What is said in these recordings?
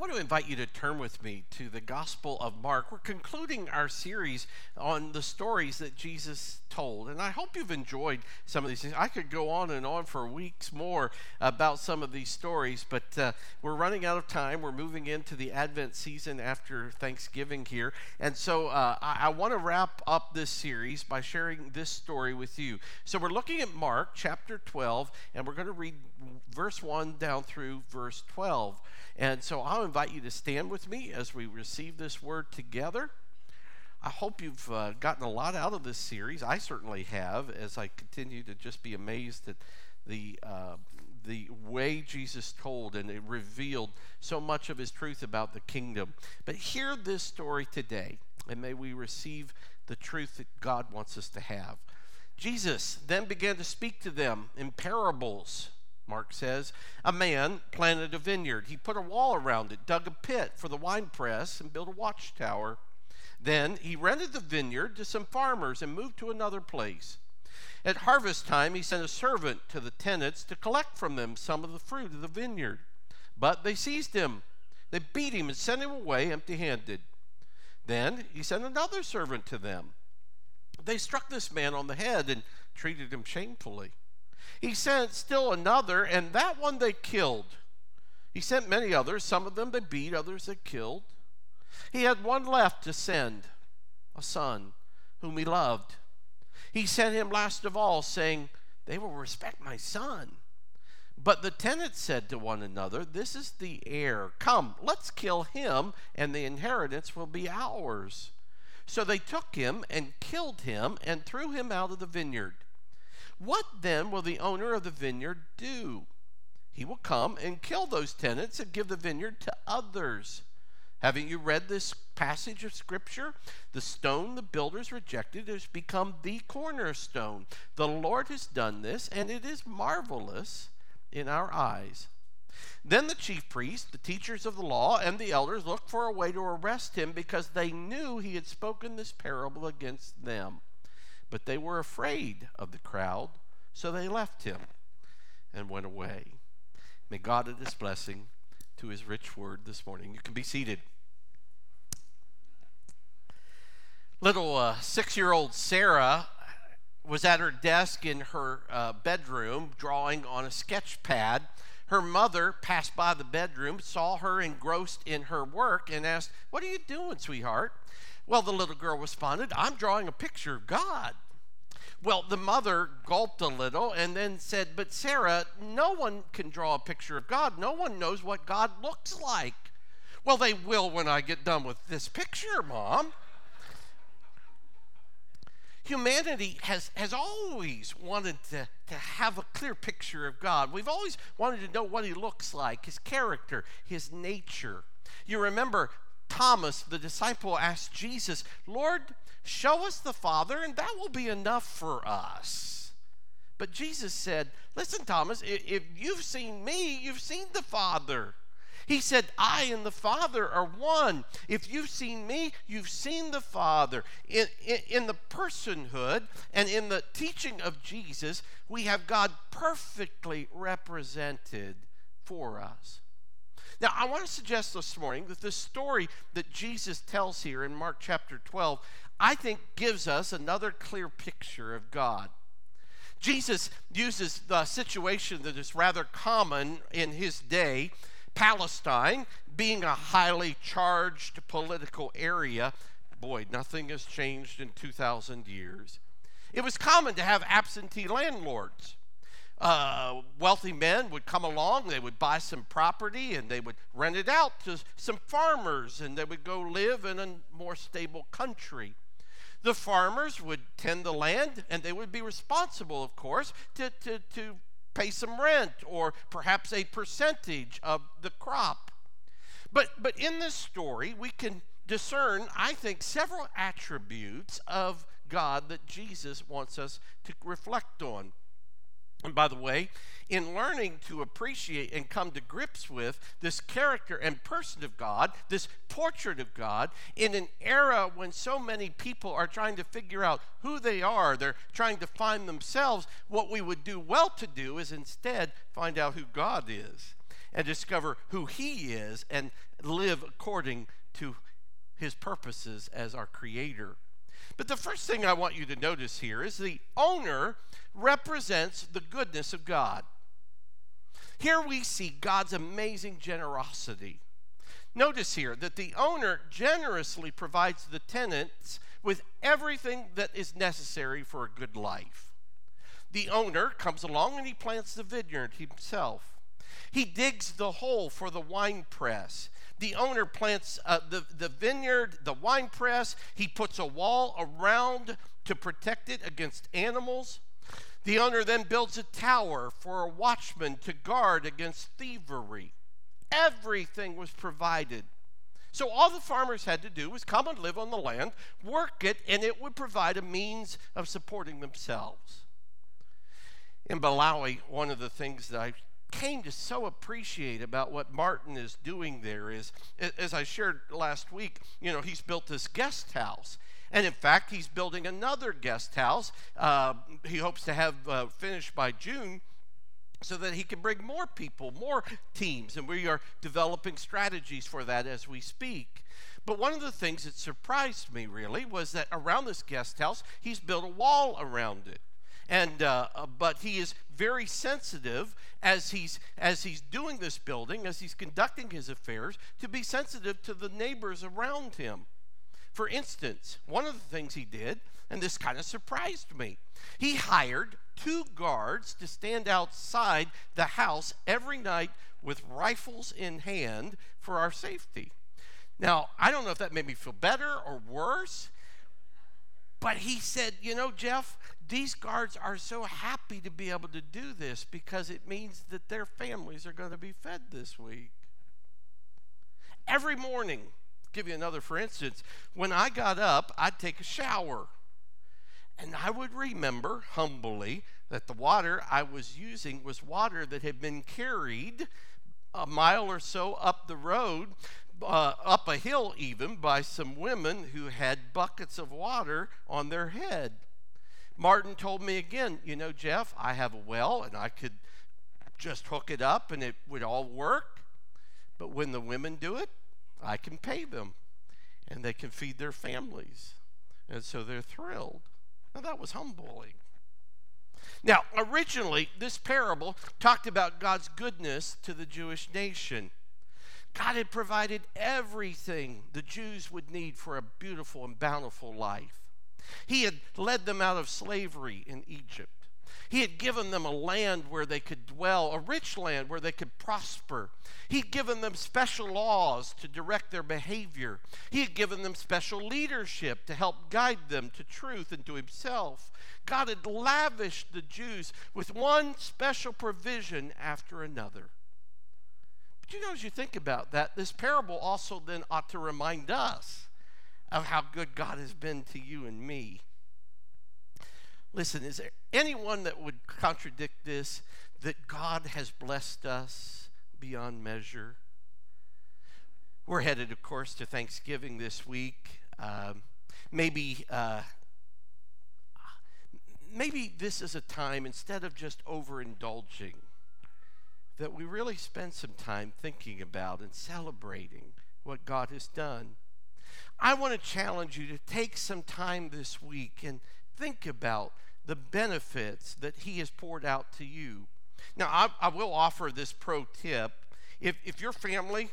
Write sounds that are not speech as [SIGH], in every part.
want to invite you to turn with me to the Gospel of Mark. We're concluding our series on the stories that Jesus told, and I hope you've enjoyed some of these things. I could go on and on for weeks more about some of these stories, but uh, we're running out of time. We're moving into the Advent season after Thanksgiving here, and so uh, I, I want to wrap up this series by sharing this story with you. So we're looking at Mark chapter 12, and we're going to read verse 1 down through verse 12. And so I'll invite you to stand with me as we receive this word together. I hope you've uh, gotten a lot out of this series. I certainly have, as I continue to just be amazed at the uh, the way Jesus told and it revealed so much of his truth about the kingdom. But hear this story today, and may we receive the truth that God wants us to have. Jesus then began to speak to them in parables Mark says, a man planted a vineyard. He put a wall around it, dug a pit for the winepress, and built a watchtower. Then he rented the vineyard to some farmers and moved to another place. At harvest time, he sent a servant to the tenants to collect from them some of the fruit of the vineyard. But they seized him. They beat him and sent him away empty handed. Then he sent another servant to them. They struck this man on the head and treated him shamefully. He sent still another, and that one they killed. He sent many others. Some of them they beat, others they killed. He had one left to send, a son whom he loved. He sent him last of all, saying, They will respect my son. But the tenants said to one another, This is the heir. Come, let's kill him, and the inheritance will be ours. So they took him and killed him and threw him out of the vineyard. What then will the owner of the vineyard do? He will come and kill those tenants and give the vineyard to others. Haven't you read this passage of Scripture? The stone the builders rejected has become the cornerstone. The Lord has done this, and it is marvelous in our eyes. Then the chief priests, the teachers of the law, and the elders looked for a way to arrest him because they knew he had spoken this parable against them. But they were afraid of the crowd, so they left him and went away. May God add his blessing to his rich word this morning. You can be seated. Little uh, six year old Sarah was at her desk in her uh, bedroom drawing on a sketch pad. Her mother passed by the bedroom, saw her engrossed in her work, and asked, What are you doing, sweetheart? Well, the little girl responded, I'm drawing a picture of God. Well, the mother gulped a little and then said, But Sarah, no one can draw a picture of God. No one knows what God looks like. Well, they will when I get done with this picture, Mom. Humanity has, has always wanted to, to have a clear picture of God. We've always wanted to know what He looks like, His character, His nature. You remember Thomas, the disciple, asked Jesus, Lord, show us the Father, and that will be enough for us. But Jesus said, Listen, Thomas, if you've seen me, you've seen the Father. He said, I and the Father are one. If you've seen me, you've seen the Father. In, in, in, the personhood and in the teaching of Jesus, we have God perfectly represented for us. Now, I want to suggest this morning that the story that Jesus tells here in Mark chapter 12, I think gives us another clear picture of God. Jesus uses the situation that is rather common in his day, Palestine being a highly charged political area. Boy, nothing has changed in 2,000 years. It was common to have absentee landlords uh, wealthy men would come along, they would buy some property and they would rent it out to some farmers and they would go live in a more stable country. The farmers would tend the land and they would be responsible, of course, to, to, to pay some rent or perhaps a percentage of the crop. But, but in this story, we can discern, I think, several attributes of God that Jesus wants us to reflect on. And by the way, in learning to appreciate and come to grips with this character and person of God, this portrait of God, in an era when so many people are trying to figure out who they are, they're trying to find themselves, what we would do well to do is instead find out who God is. and discover who He is and live according to His purposes as our Creator. But the first thing I want you to notice here is the owner represents the goodness of God. Here we see God's amazing generosity. Notice here that the owner generously provides the tenants with everything that is necessary for a good life. The owner comes along and he plants the vineyard himself. He digs the hole for the wine press. The owner plants uh, the, the vineyard, the wine press. He puts a wall around to protect it against animals. The owner then builds a tower for a watchman to guard against thievery. Everything was provided. So all the farmers had to do was come and live on the land, work it, and it would provide a means of supporting themselves. In Malawi, one of the things that I came to so appreciate about what Martin is doing there is, as I shared last week, you know, he's built this guest house. And in fact, he's building another guest house. Uh, he hopes to have uh, finished by June so that he can bring more people, more teams. And we are developing strategies for that as we speak. But one of the things that surprised me really was that around this guest house, he's built a wall around it. And uh, uh but he is very sensitive as he's as he's doing this building, as he's conducting his affairs, to be sensitive to the neighbors around him. For instance, one of the things he did, and this kind of surprised me, he hired two guards to stand outside the house every night with rifles in hand for our safety. Now, I don't know if that made me feel better or worse, but he said, You know, Jeff, these guards are so happy to be able to do this because it means that their families are going to be fed this week. Every morning, give you another for instance, when I got up, I'd take a shower. And I would remember humbly that the water I was using was water that had been carried a mile or so up the road, uh, up a hill even, by some women who had buckets of water on their head. Martin told me again, you know, Jeff, I have a well and I could just hook it up and it would all work. But when the women do it, I can pay them and they can feed their families. And so they're thrilled. Now, that was humbling. Now, originally, this parable talked about God's goodness to the Jewish nation. God had provided everything the Jews would need for a beautiful and bountiful life. He had led them out of slavery in Egypt. He had given them a land where they could dwell, a rich land where they could prosper. He'd given them special laws to direct their behavior. He had given them special leadership to help guide them to truth and to Himself. God had lavished the Jews with one special provision after another. But you know, as you think about that, this parable also then ought to remind us of how good God has been to you and me. Listen, is there anyone that would contradict this that God has blessed us beyond measure? We're headed, of course, to Thanksgiving this week. Um, maybe, uh, maybe this is a time instead of just overindulging, that we really spend some time thinking about and celebrating what God has done. I want to challenge you to take some time this week and think about the benefits that He has poured out to you. Now, I, I will offer this pro tip. If, if your family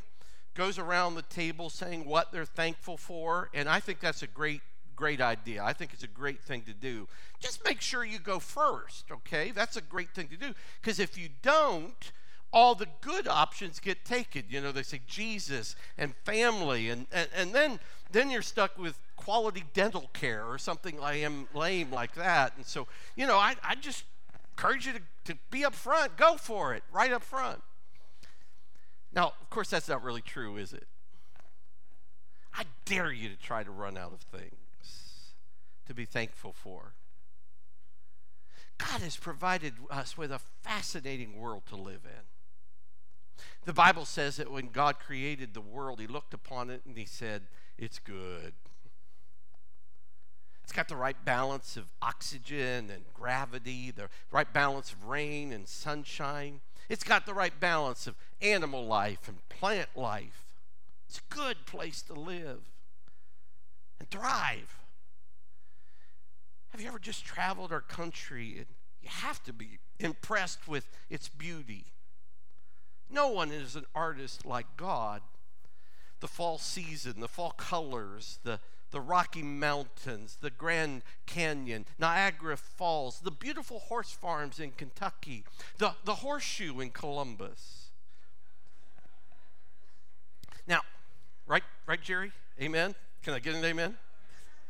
goes around the table saying what they're thankful for, and I think that's a great great idea. I think it's a great thing to do. Just make sure you go first, okay? That's a great thing to do. Because if you don't, all the good options get taken. You know, they say Jesus and family, and, and, and then, then you're stuck with quality dental care or something lame, lame like that. And so, you know, I, I just encourage you to, to be up front. Go for it, right up front. Now, of course, that's not really true, is it? I dare you to try to run out of things to be thankful for. God has provided us with a fascinating world to live in. The Bible says that when God created the world, He looked upon it and He said, It's good. It's got the right balance of oxygen and gravity, the right balance of rain and sunshine. It's got the right balance of animal life and plant life. It's a good place to live and thrive. Have you ever just traveled our country and you have to be impressed with its beauty? No one is an artist like God. The fall season, the fall colors, the, the Rocky Mountains, the Grand Canyon, Niagara Falls, the beautiful horse farms in Kentucky, the, the horseshoe in Columbus. Now, right, right, Jerry? Amen? Can I get an amen?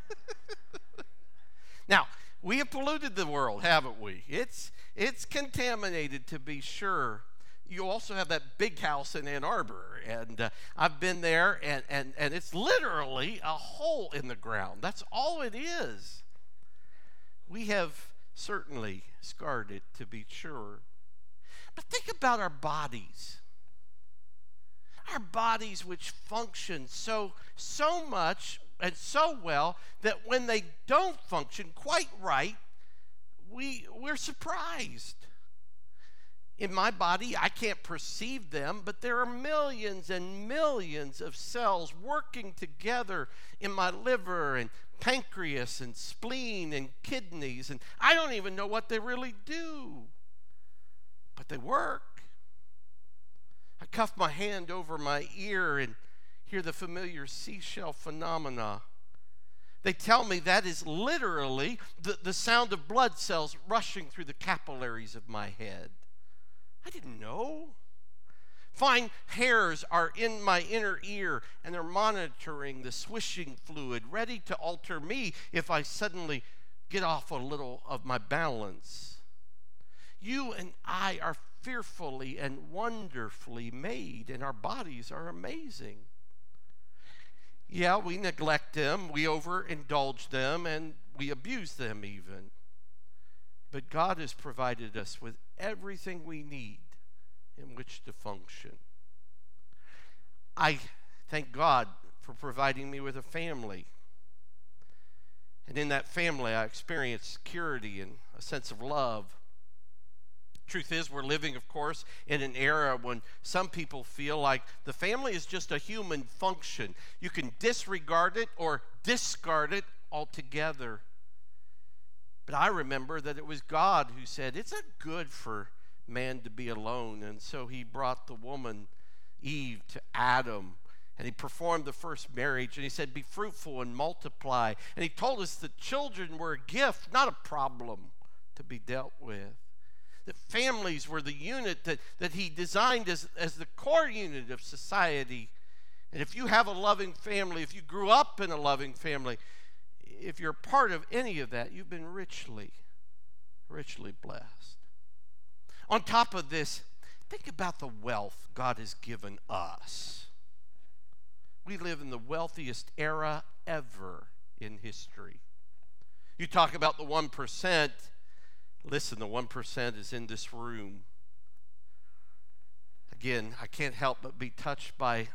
[LAUGHS] now, we have polluted the world, haven't we? It's, it's contaminated to be sure you also have that big house in Ann Arbor, and uh, I've been there, and, and, and it's literally a hole in the ground. That's all it is. We have certainly scarred it, to be sure. But think about our bodies. Our bodies, which function so, so much and so well that when they don't function quite right, we, we're surprised in my body, I can't perceive them, but there are millions and millions of cells working together in my liver and pancreas and spleen and kidneys, and I don't even know what they really do, but they work. I cuff my hand over my ear and hear the familiar seashell phenomena. They tell me that is literally the, the sound of blood cells rushing through the capillaries of my head. I didn't know. Fine hairs are in my inner ear and they're monitoring the swishing fluid, ready to alter me if I suddenly get off a little of my balance. You and I are fearfully and wonderfully made, and our bodies are amazing. Yeah, we neglect them, we overindulge them, and we abuse them even. But God has provided us with everything we need in which to function. I thank God for providing me with a family. And in that family, I experienced security and a sense of love. Truth is, we're living, of course, in an era when some people feel like the family is just a human function. You can disregard it or discard it altogether. But I remember that it was God who said, It's not good for man to be alone. And so he brought the woman, Eve, to Adam. And he performed the first marriage. And he said, Be fruitful and multiply. And he told us that children were a gift, not a problem to be dealt with. That families were the unit that, that he designed as, as the core unit of society. And if you have a loving family, if you grew up in a loving family, if you're part of any of that, you've been richly, richly blessed. On top of this, think about the wealth God has given us. We live in the wealthiest era ever in history. You talk about the 1%. Listen, the 1% is in this room. Again, I can't help but be touched by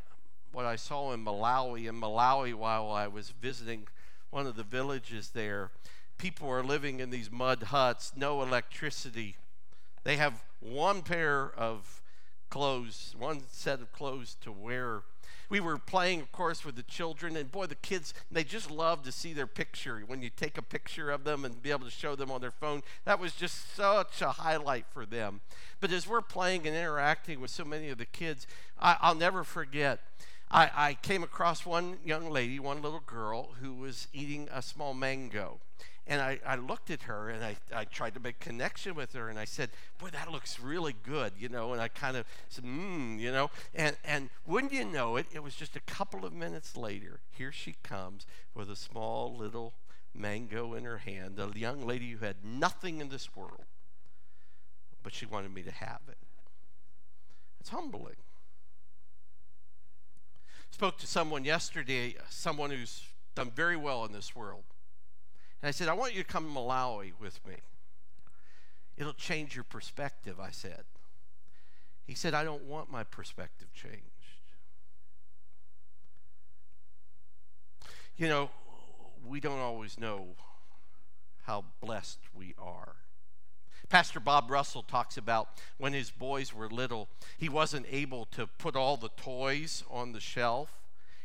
what I saw in Malawi. In Malawi, while I was visiting one of the villages there. People are living in these mud huts, no electricity. They have one pair of clothes, one set of clothes to wear. We were playing, of course, with the children, and boy, the kids, they just love to see their picture. When you take a picture of them and be able to show them on their phone, that was just such a highlight for them. But as we're playing and interacting with so many of the kids, I, will never forget I, I came across one young lady, one little girl, who was eating a small mango. And I, I looked at her and I, I tried to make connection with her and I said, Boy, that looks really good, you know. And I kind of said, Mmm, you know. And, and wouldn't you know it, it was just a couple of minutes later. Here she comes with a small little mango in her hand, a young lady who had nothing in this world, but she wanted me to have it. It's humbling. Spoke to someone yesterday, someone who's done very well in this world. And I said, I want you to come to Malawi with me. It'll change your perspective, I said. He said, I don't want my perspective changed. You know, we don't always know how blessed we are. Pastor Bob Russell talks about when his boys were little, he wasn't able to put all the toys on the shelf.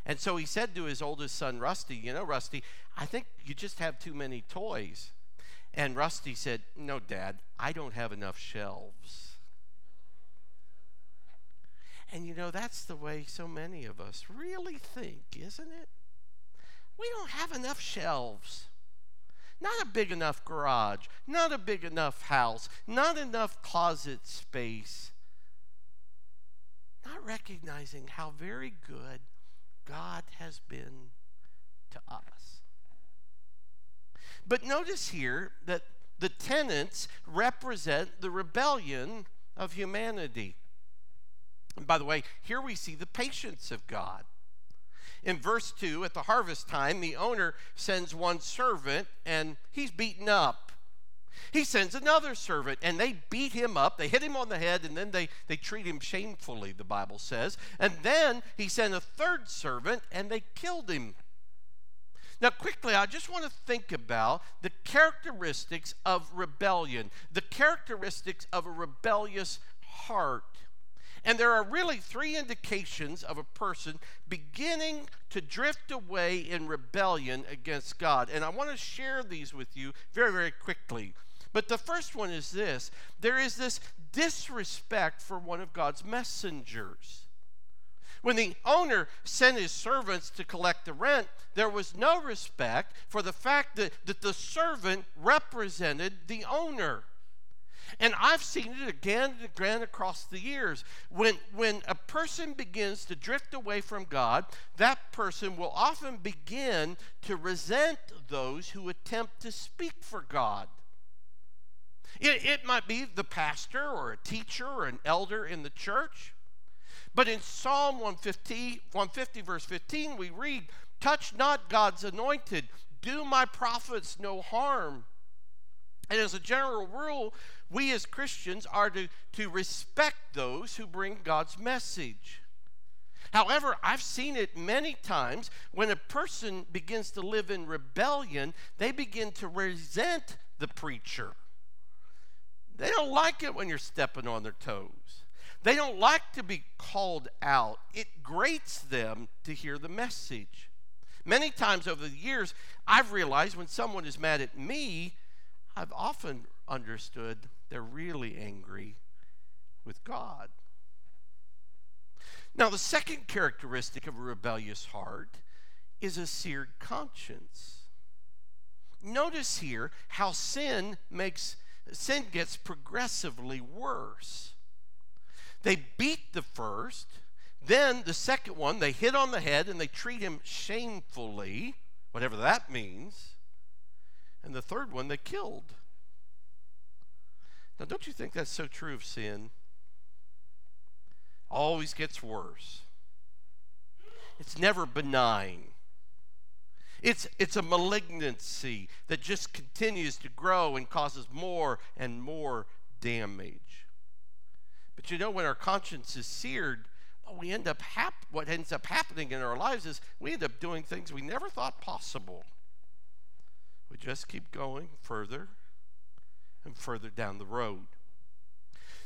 And so he said to his oldest son, Rusty, You know, Rusty, I think you just have too many toys. And Rusty said, No, Dad, I don't have enough shelves. And you know, that's the way so many of us really think, isn't it? We don't have enough shelves. Not a big enough garage, not a big enough house, not enough closet space. Not recognizing how very good God has been to us. But notice here that the tenants represent the rebellion of humanity. And by the way, here we see the patience of God. In verse 2, at the harvest time, the owner sends one servant and he's beaten up. He sends another servant and they beat him up. They hit him on the head and then they, they treat him shamefully, the Bible says. And then he sent a third servant and they killed him. Now, quickly, I just want to think about the characteristics of rebellion, the characteristics of a rebellious heart. And there are really three indications of a person beginning to drift away in rebellion against God. And I want to share these with you very, very quickly. But the first one is this there is this disrespect for one of God's messengers. When the owner sent his servants to collect the rent, there was no respect for the fact that, that the servant represented the owner. And I've seen it again and again across the years. When, when a person begins to drift away from God, that person will often begin to resent those who attempt to speak for God. It, it might be the pastor or a teacher or an elder in the church. But in Psalm 150, 150, verse 15, we read, Touch not God's anointed, do my prophets no harm. And as a general rule, we as Christians are to, to respect those who bring God's message. However, I've seen it many times when a person begins to live in rebellion, they begin to resent the preacher. They don't like it when you're stepping on their toes. They don't like to be called out. It grates them to hear the message. Many times over the years, I've realized when someone is mad at me, I've often understood they're really angry with God. Now, the second characteristic of a rebellious heart is a seared conscience. Notice here how sin makes sin gets progressively worse. They beat the first, then the second one, they hit on the head and they treat him shamefully, whatever that means. And the third one, they killed. Now, don't you think that's so true of sin? Always gets worse. It's never benign. It's, it's a malignancy that just continues to grow and causes more and more damage. But you know, when our conscience is seared, we end up hap- what ends up happening in our lives is we end up doing things we never thought possible. We just keep going further and further down the road.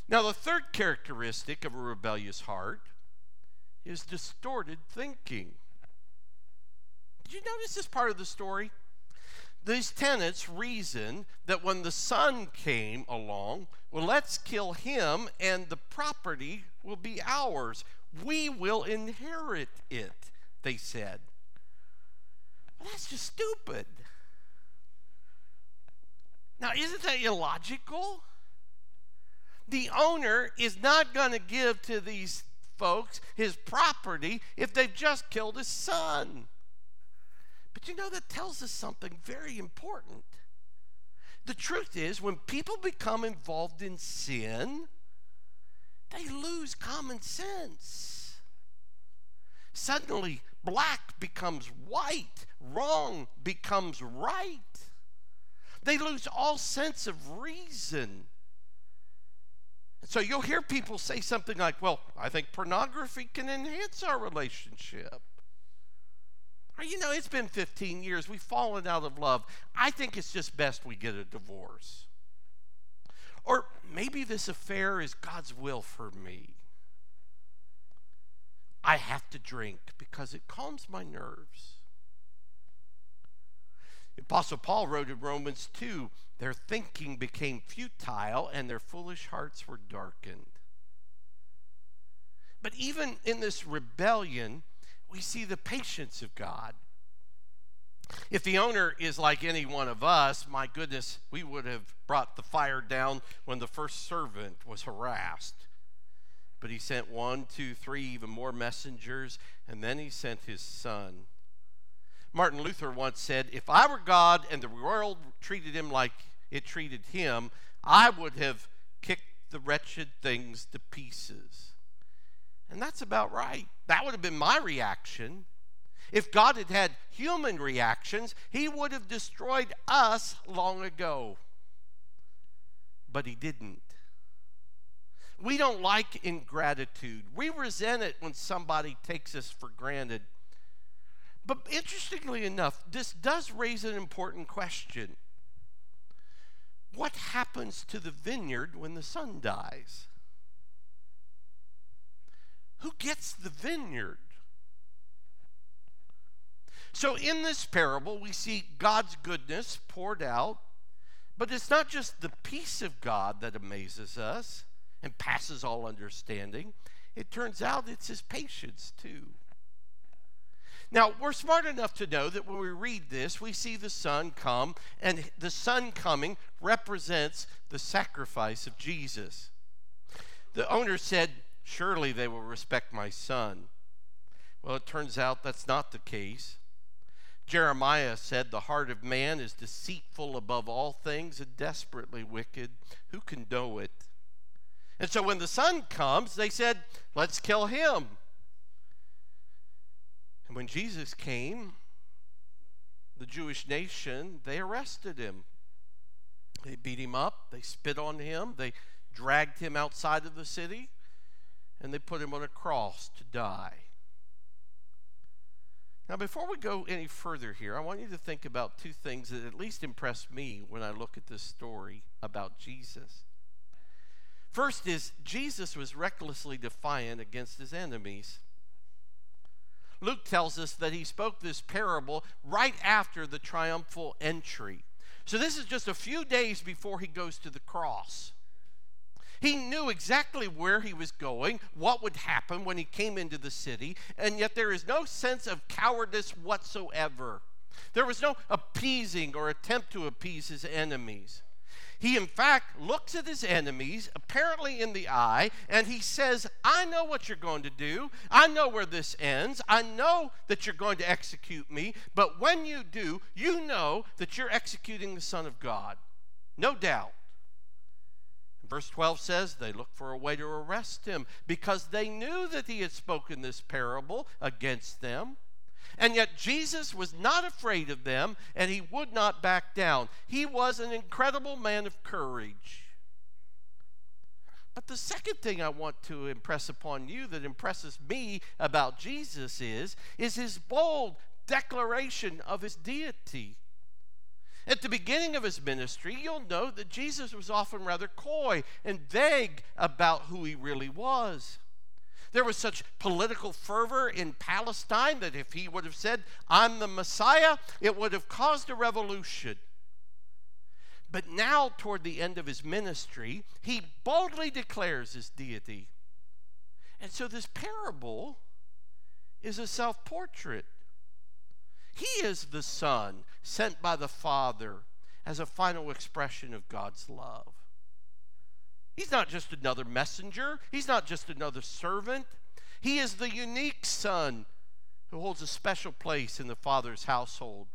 Now, the third characteristic of a rebellious heart is distorted thinking. Did you notice this part of the story? These tenants reason that when the son came along, well, let's kill him and the property will be ours. We will inherit it, they said. Well, that's just stupid. Now, isn't that illogical? The owner is not going to give to these folks his property if they've just killed his son. But you know, that tells us something very important. The truth is, when people become involved in sin, they lose common sense. Suddenly, black becomes white, wrong becomes right. They lose all sense of reason. So you'll hear people say something like, Well, I think pornography can enhance our relationship. Or, you know, it's been 15 years. We've fallen out of love. I think it's just best we get a divorce. Or maybe this affair is God's will for me. I have to drink because it calms my nerves. The Apostle Paul wrote in Romans 2 their thinking became futile and their foolish hearts were darkened. But even in this rebellion, we see the patience of God. If the owner is like any one of us, my goodness, we would have brought the fire down when the first servant was harassed. But he sent one, two, three, even more messengers, and then he sent his son. Martin Luther once said, If I were God and the world treated him like it treated him, I would have kicked the wretched things to pieces. And that's about right. That would have been my reaction. If God had had human reactions, he would have destroyed us long ago. But he didn't. We don't like ingratitude. We resent it when somebody takes us for granted. But interestingly enough, this does raise an important question. What happens to the vineyard when the son dies? Who gets the vineyard? So, in this parable, we see God's goodness poured out, but it's not just the peace of God that amazes us and passes all understanding. It turns out it's his patience too. Now, we're smart enough to know that when we read this, we see the Son come, and the Son coming represents the sacrifice of Jesus. The owner said, Surely they will respect my son. Well, it turns out that's not the case. Jeremiah said, The heart of man is deceitful above all things and desperately wicked. Who can know it? And so when the son comes, they said, Let's kill him. And when Jesus came, the Jewish nation, they arrested him. They beat him up, they spit on him, they dragged him outside of the city, and they put him on a cross to die. Now, before we go any further here, I want you to think about two things that at least impress me when I look at this story about Jesus. First is Jesus was recklessly defiant against his enemies. Luke tells us that he spoke this parable right after the triumphal entry. So this is just a few days before he goes to the cross. He knew exactly where he was going, what would happen when he came into the city, and yet there is no sense of cowardice whatsoever. There was no appeasing or attempt to appease his enemies. He, in fact, looks at his enemies, apparently in the eye, and he says, I know what you're going to do. I know where this ends. I know that you're going to execute me. But when you do, you know that you're executing the Son of God. No doubt. Verse 12 says they looked for a way to arrest him because they knew that he had spoken this parable against them. And yet Jesus was not afraid of them and he would not back down. He was an incredible man of courage. But the second thing I want to impress upon you that impresses me about Jesus is is his bold declaration of his deity. At the beginning of his ministry, you'll note that Jesus was often rather coy and vague about who he really was. There was such political fervor in Palestine that if he would have said, I'm the Messiah, it would have caused a revolution. But now, toward the end of his ministry, he boldly declares his deity. And so, this parable is a self portrait. He is the Son sent by the Father as a final expression of God's love. He's not just another messenger, he's not just another servant. He is the unique son who holds a special place in the Father's household.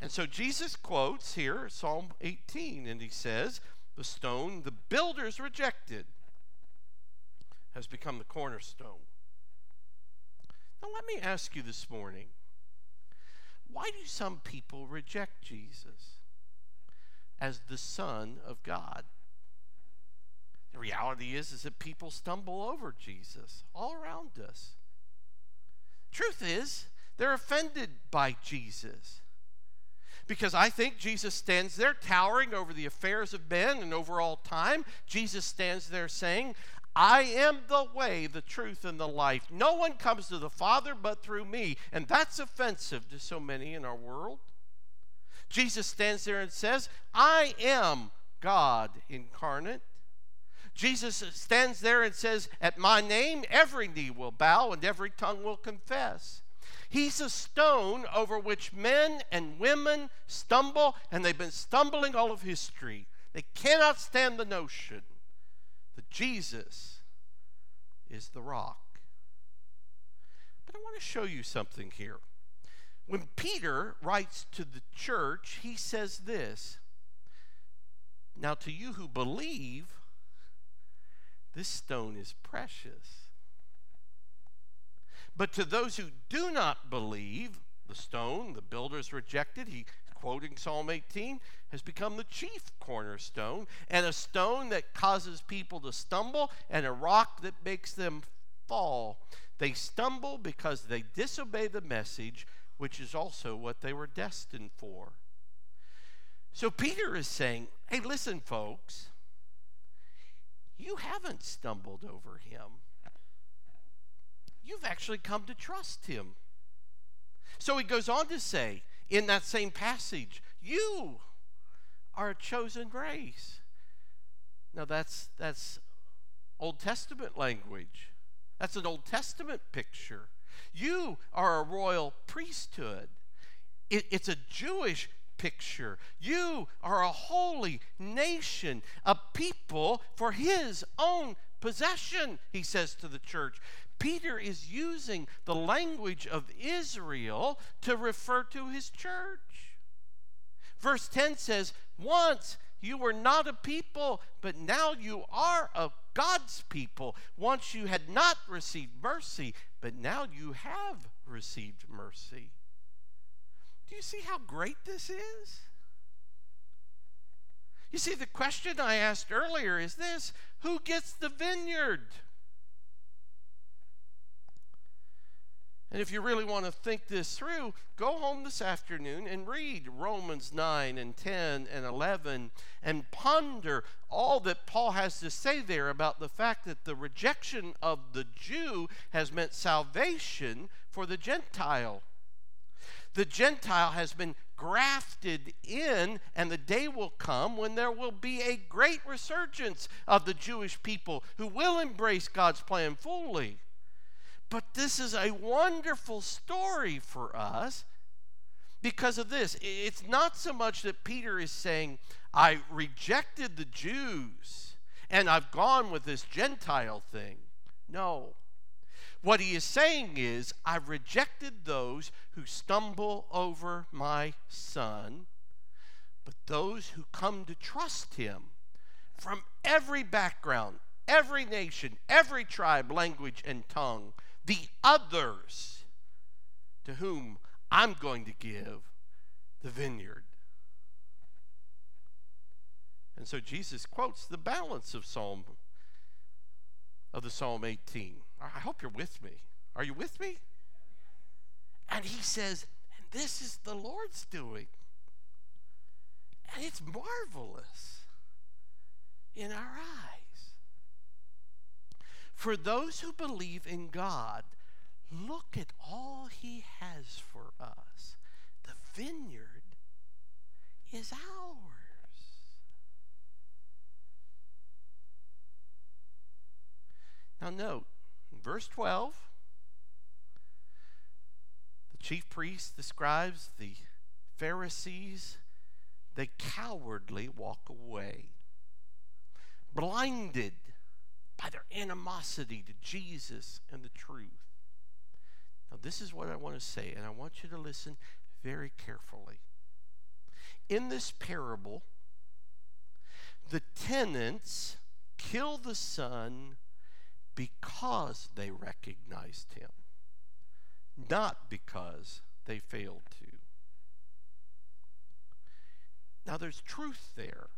And so Jesus quotes here Psalm 18, and he says, The stone the builders rejected has become the cornerstone. Now, let me ask you this morning why do some people reject Jesus as the Son of God? The reality is, is that people stumble over Jesus all around us. Truth is, they're offended by Jesus. Because I think Jesus stands there towering over the affairs of men and over all time. Jesus stands there saying, I am the way, the truth, and the life. No one comes to the Father but through me. And that's offensive to so many in our world. Jesus stands there and says, I am God incarnate. Jesus stands there and says, At my name, every knee will bow and every tongue will confess. He's a stone over which men and women stumble, and they've been stumbling all of history. They cannot stand the notion that Jesus is the rock. But I want to show you something here. When Peter writes to the church, he says this Now, to you who believe, this stone is precious. But to those who do not believe, the stone the builders rejected, he quoting Psalm 18, has become the chief cornerstone, and a stone that causes people to stumble, and a rock that makes them fall. They stumble because they disobey the message, which is also what they were destined for. So Peter is saying, hey, listen, folks, you haven't stumbled over him. You've actually come to trust him. So he goes on to say in that same passage, you are a chosen race. Now that's that's Old Testament language. That's an Old Testament picture. You are a royal priesthood. It, it's a Jewish picture. You are a holy nation, a people for his own possession, he says to the church. Peter is using the language of Israel to refer to his church. Verse 10 says, Once you were not a people, but now you are a God's people. Once you had not received mercy, but now you have received mercy. Do you see how great this is? You see, the question I asked earlier is this Who gets the vineyard? And if you really want to think this through, go home this afternoon and read Romans 9 and 10 and 11 and ponder all that Paul has to say there about the fact that the rejection of the Jew has meant salvation for the Gentile. The Gentile has been grafted in, and the day will come when there will be a great resurgence of the Jewish people who will embrace God's plan fully. But this is a wonderful story for us because of this. It's not so much that Peter is saying, I rejected the Jews and I've gone with this Gentile thing. No. What he is saying is, I rejected those who stumble over my son, but those who come to trust him from every background, every nation, every tribe, language, and tongue the others to whom I'm going to give the vineyard. And so Jesus quotes the balance of Psalm of the Psalm 18. I hope you're with me. Are you with me? And he says, and this is the Lord's doing. And it's marvelous in our eyes. For those who believe in God, look at all He has for us. The vineyard is ours. Now, note, verse 12, the chief priests, the scribes, the Pharisees, they cowardly walk away, blinded by their animosity to Jesus and the truth. Now, this is what I want to say, and I want you to listen very carefully. In this parable, the tenants kill the son because they recognized him, not because they failed to. Now, there's truth there.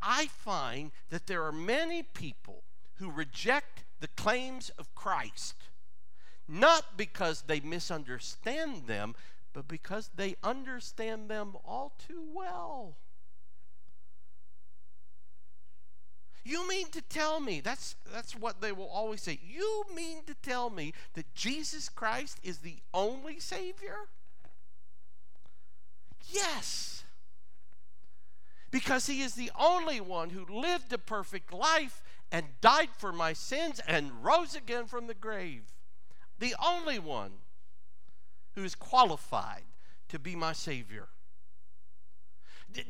I find that there are many people who reject the claims of Christ, not because they misunderstand them, but because they understand them all too well. You mean to tell me, that's, that's what they will always say. You mean to tell me that Jesus Christ is the only Savior? Yes. Because He is the only one who lived a perfect life and died for my sins and rose again from the grave. The only one who is qualified to be my Savior.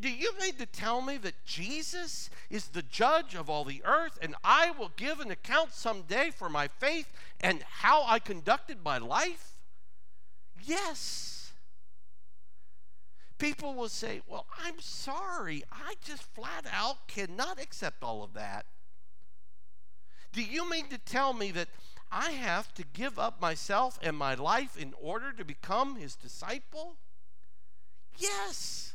Do you mean to tell me that Jesus is the judge of all the earth and I will give an account someday for my faith and how I conducted my life? Yes. People will say, Well, I'm sorry. I just flat out cannot accept all of that. Do you mean to tell me that I have to give up myself and my life in order to become his disciple? Yes.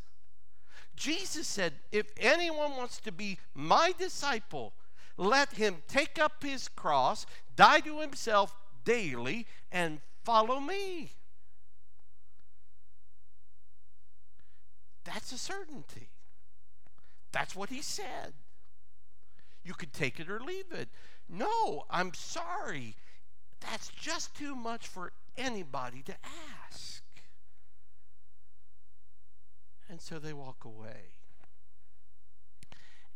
Jesus said, If anyone wants to be my disciple, let him take up his cross, die to himself daily, and follow me. That's a certainty. That's what he said. You could take it or leave it. No, I'm sorry. That's just too much for anybody to ask. And so they walk away.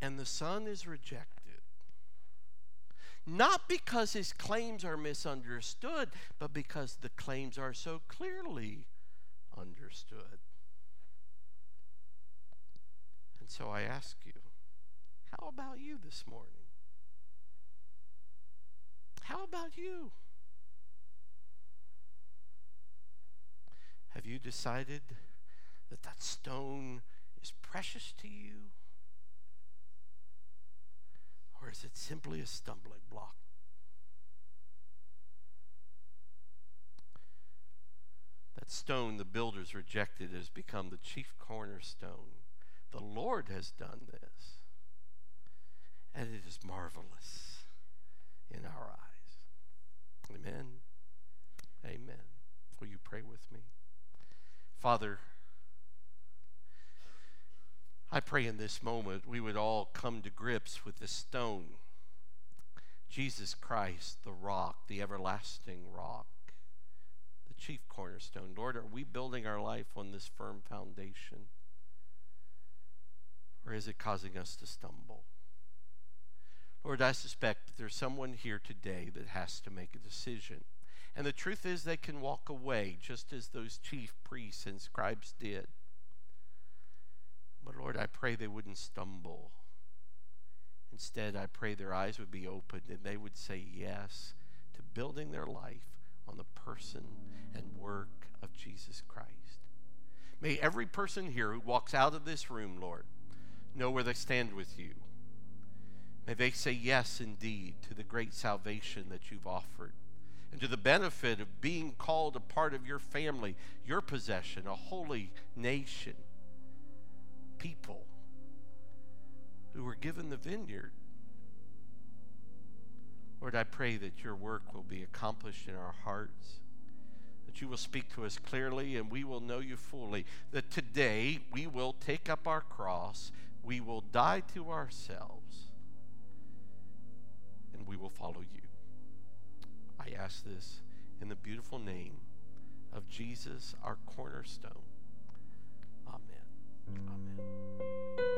And the son is rejected. Not because his claims are misunderstood, but because the claims are so clearly understood. And so I ask you, how about you this morning? How about you? Have you decided that that stone is precious to you? Or is it simply a stumbling block? That stone the builders rejected has become the chief cornerstone. The Lord has done this, and it is marvelous in our eyes. Amen. Amen. Will you pray with me? Father, I pray in this moment we would all come to grips with the stone. Jesus Christ, the rock, the everlasting rock, the chief cornerstone. Lord, are we building our life on this firm foundation? Or is it causing us to stumble? Lord, I suspect that there's someone here today that has to make a decision. And the truth is, they can walk away just as those chief priests and scribes did. But Lord, I pray they wouldn't stumble. Instead, I pray their eyes would be opened and they would say yes to building their life on the person and work of Jesus Christ. May every person here who walks out of this room, Lord, know where they stand with you. May they say yes indeed to the great salvation that you've offered and to the benefit of being called a part of your family, your possession, a holy nation people who were given the vineyard. Lord, I pray that your work will be accomplished in our hearts, that you will speak to us clearly and we will know you fully, that today we will take up our cross, we will die to ourselves, and we will follow you. I ask this in the beautiful name of Jesus, our cornerstone. Amen.